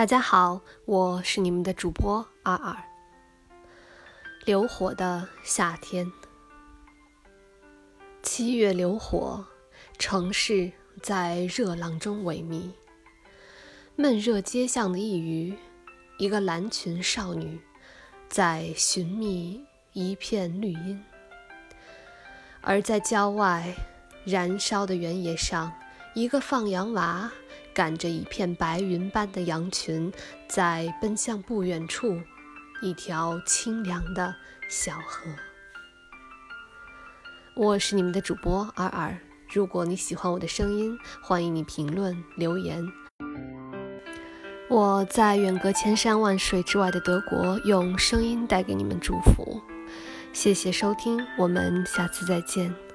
大家好，我是你们的主播二二。流火的夏天，七月流火，城市在热浪中萎靡。闷热街巷的一隅，一个蓝裙少女在寻觅一片绿荫；而在郊外燃烧的原野上，一个放羊娃。赶着一片白云般的羊群，在奔向不远处一条清凉的小河。我是你们的主播尔尔，如果你喜欢我的声音，欢迎你评论留言。我在远隔千山万水之外的德国，用声音带给你们祝福。谢谢收听，我们下次再见。